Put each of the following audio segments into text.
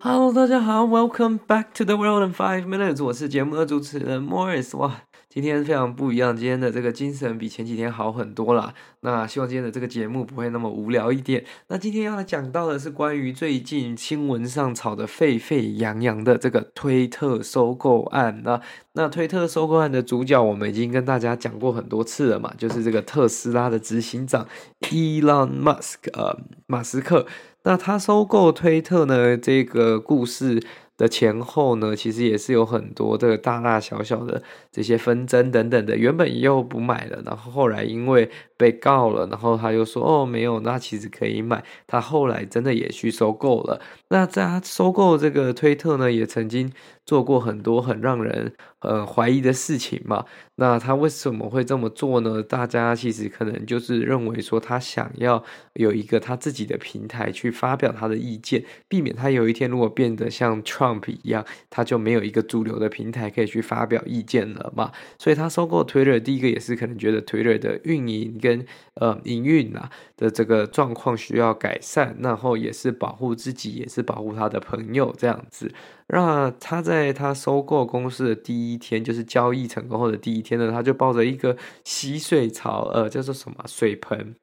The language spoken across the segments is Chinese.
Hello，大家好，Welcome back to the World in Five Minutes。我是节目的主持人 Morris。哇， 今天非常不一样，今天的这个精神比前几天好很多啦。那希望今天的这个节目不会那么无聊一点。那今天要来讲到的是关于最近新闻上炒得沸沸扬扬的这个推特收购案。那那推特收购案的主角，我们已经跟大家讲过很多次了嘛，就是这个特斯拉的执行长 Elon Musk，呃，马斯克。那他收购推特呢，这个故事的前后呢，其实也是有很多的大大小小的这些纷争等等的。原本又不买了，然后后来因为被告了，然后他又说哦没有，那其实可以买。他后来真的也去收购了。那在他收购这个推特呢，也曾经做过很多很让人呃怀疑的事情嘛。那他为什么会这么做呢？大家其实可能就是认为说他想要有一个他自己的平台去发表他的意见，避免他有一天如果变得像 Trump 一样，他就没有一个主流的平台可以去发表意见了嘛。所以他收购 Twitter，第一个也是可能觉得 Twitter 的运营跟呃营运啊的这个状况需要改善，然后也是保护自己，也是。保护他的朋友这样子，那他在他收购公司的第一天，就是交易成功后的第一天呢，他就抱着一个洗水槽，呃，叫做什么水盆。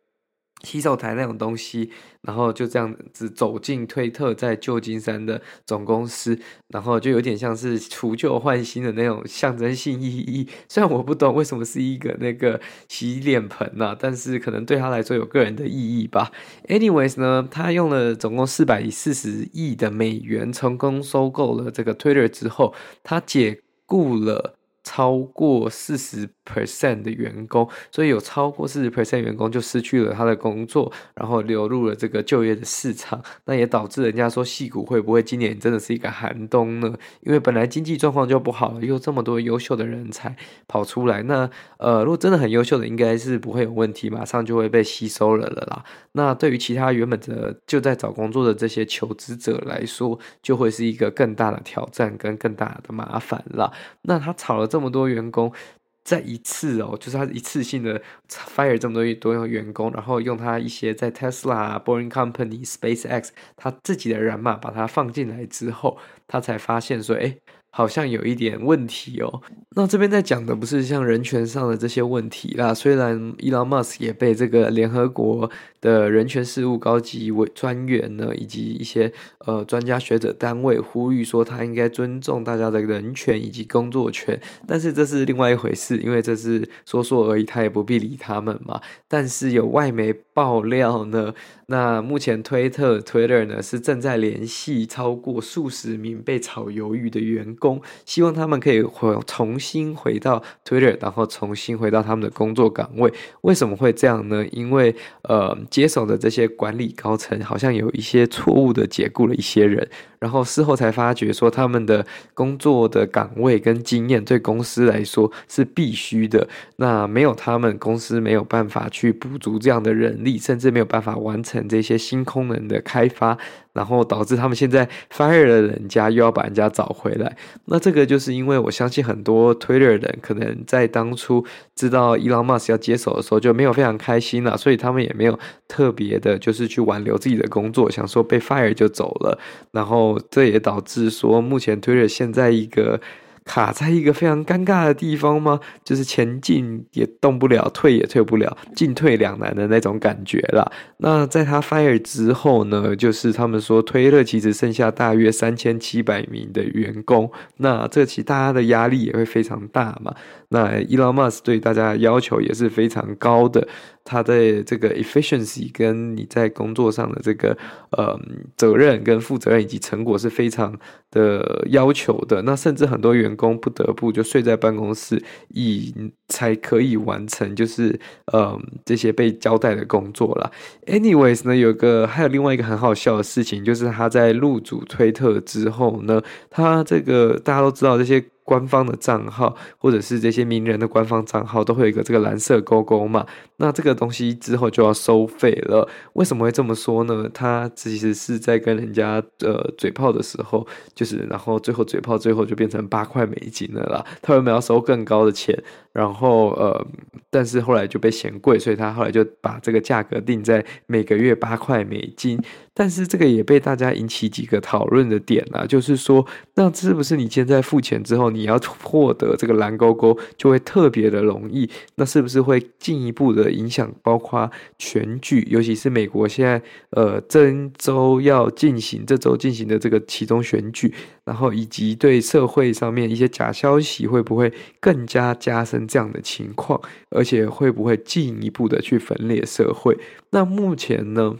洗手台那种东西，然后就这样子走进推特在旧金山的总公司，然后就有点像是除旧换新的那种象征性意义。虽然我不懂为什么是一个那个洗脸盆呐、啊，但是可能对他来说有个人的意义吧。Anyways 呢，他用了总共四百四十亿的美元成功收购了这个 Twitter 之后，他解雇了。超过四十 percent 的员工，所以有超过四十 percent 员工就失去了他的工作，然后流入了这个就业的市场，那也导致人家说戏股会不会今年真的是一个寒冬呢？因为本来经济状况就不好了，又这么多优秀的人才跑出来，那呃，如果真的很优秀的，应该是不会有问题，马上就会被吸收了了啦。那对于其他原本的就在找工作的这些求职者来说，就会是一个更大的挑战跟更大的麻烦啦。那他炒了。这么多员工，再一次哦，就是他一次性的 fire 这么多多员工，然后用他一些在 Tesla、Boring Company、SpaceX 他自己的人马把他放进来之后，他才发现说，哎。好像有一点问题哦。那这边在讲的不是像人权上的这些问题啦。虽然伊隆马斯也被这个联合国的人权事务高级委专员呢，以及一些呃专家学者单位呼吁说，他应该尊重大家的人权以及工作权。但是这是另外一回事，因为这是说说而已，他也不必理他们嘛。但是有外媒爆料呢，那目前推特 Twitter 呢是正在联系超过数十名被炒鱿鱼的员工。希望他们可以回重新回到 Twitter，然后重新回到他们的工作岗位。为什么会这样呢？因为呃，接手的这些管理高层好像有一些错误的解雇了一些人。然后事后才发觉说，他们的工作的岗位跟经验对公司来说是必须的。那没有他们，公司没有办法去补足这样的人力，甚至没有办法完成这些新功能的开发。然后导致他们现在 fire 了人家，又要把人家找回来。那这个就是因为我相信很多 Twitter 人可能在当初知道 Elon Musk 要接手的时候就没有非常开心了，所以他们也没有特别的，就是去挽留自己的工作，想说被 fire 就走了。然后这也导致说，目前 Twitter 现在一个。卡在一个非常尴尬的地方吗？就是前进也动不了，退也退不了，进退两难的那种感觉啦。那在他 fire 之后呢，就是他们说推特其实剩下大约三千七百名的员工，那这其大家的压力也会非常大嘛。那 Elon Musk 对大家的要求也是非常高的。他的这个 efficiency 跟你在工作上的这个呃责任跟负责任以及成果是非常的要求的。那甚至很多员工不得不就睡在办公室，以才可以完成就是嗯这些被交代的工作了。Anyways 呢，有个还有另外一个很好笑的事情，就是他在入主推特之后呢，他这个大家都知道这些。官方的账号或者是这些名人的官方账号都会有一个这个蓝色勾勾嘛，那这个东西之后就要收费了。为什么会这么说呢？他其实是在跟人家呃嘴炮的时候，就是然后最后嘴炮最后就变成八块美金了啦。他原本要收更高的钱，然后呃，但是后来就被嫌贵，所以他后来就把这个价格定在每个月八块美金。但是这个也被大家引起几个讨论的点啊，就是说，那是不是你现在付钱之后，你要获得这个蓝勾勾就会特别的容易？那是不是会进一步的影响，包括选举，尤其是美国现在呃这周要进行这周进行的这个其中选举，然后以及对社会上面一些假消息会不会更加加深这样的情况，而且会不会进一步的去分裂社会？那目前呢？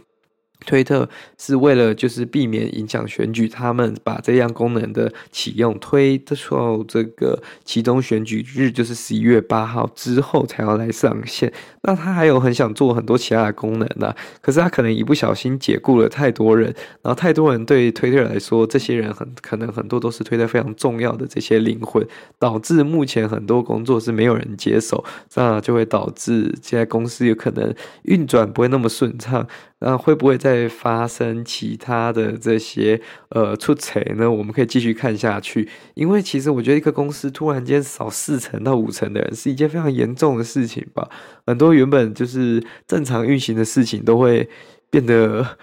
推特是为了就是避免影响选举，他们把这样功能的启用推到这个其中选举日，就是十一月八号之后才要来上线。那他还有很想做很多其他的功能呢、可是他可能一不小心解雇了太多人，然后太多人对推特来说，这些人很可能很多都是推特非常重要的这些灵魂，导致目前很多工作是没有人接手，那就会导致现在公司有可能运转不会那么顺畅。那会不会再发生其他的这些呃出彩呢？我们可以继续看下去，因为其实我觉得一个公司突然间少四成到五成的人是一件非常严重的事情吧。很多原本就是正常运行的事情都会变得。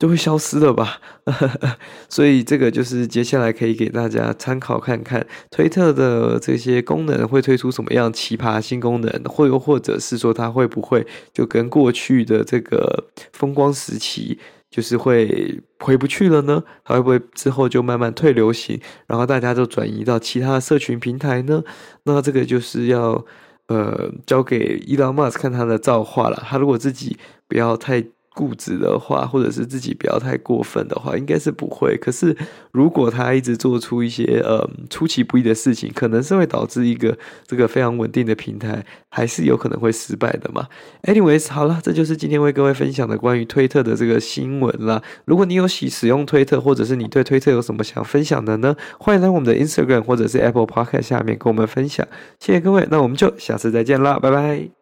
就会消失了吧，所以这个就是接下来可以给大家参考看看，推特的这些功能会推出什么样奇葩新功能，或又或者是说它会不会就跟过去的这个风光时期就是会回不去了呢？它会不会之后就慢慢退流行，然后大家就转移到其他的社群平台呢？那这个就是要呃交给伊隆马斯看他的造化了，他如果自己不要太。固执的话，或者是自己不要太过分的话，应该是不会。可是，如果他一直做出一些呃出其不意的事情，可能是会导致一个这个非常稳定的平台还是有可能会失败的嘛。Anyways，好了，这就是今天为各位分享的关于推特的这个新闻啦。如果你有喜使用推特，或者是你对推特有什么想分享的呢？欢迎来我们的 Instagram 或者是 Apple Podcast 下面跟我们分享。谢谢各位，那我们就下次再见啦，拜拜。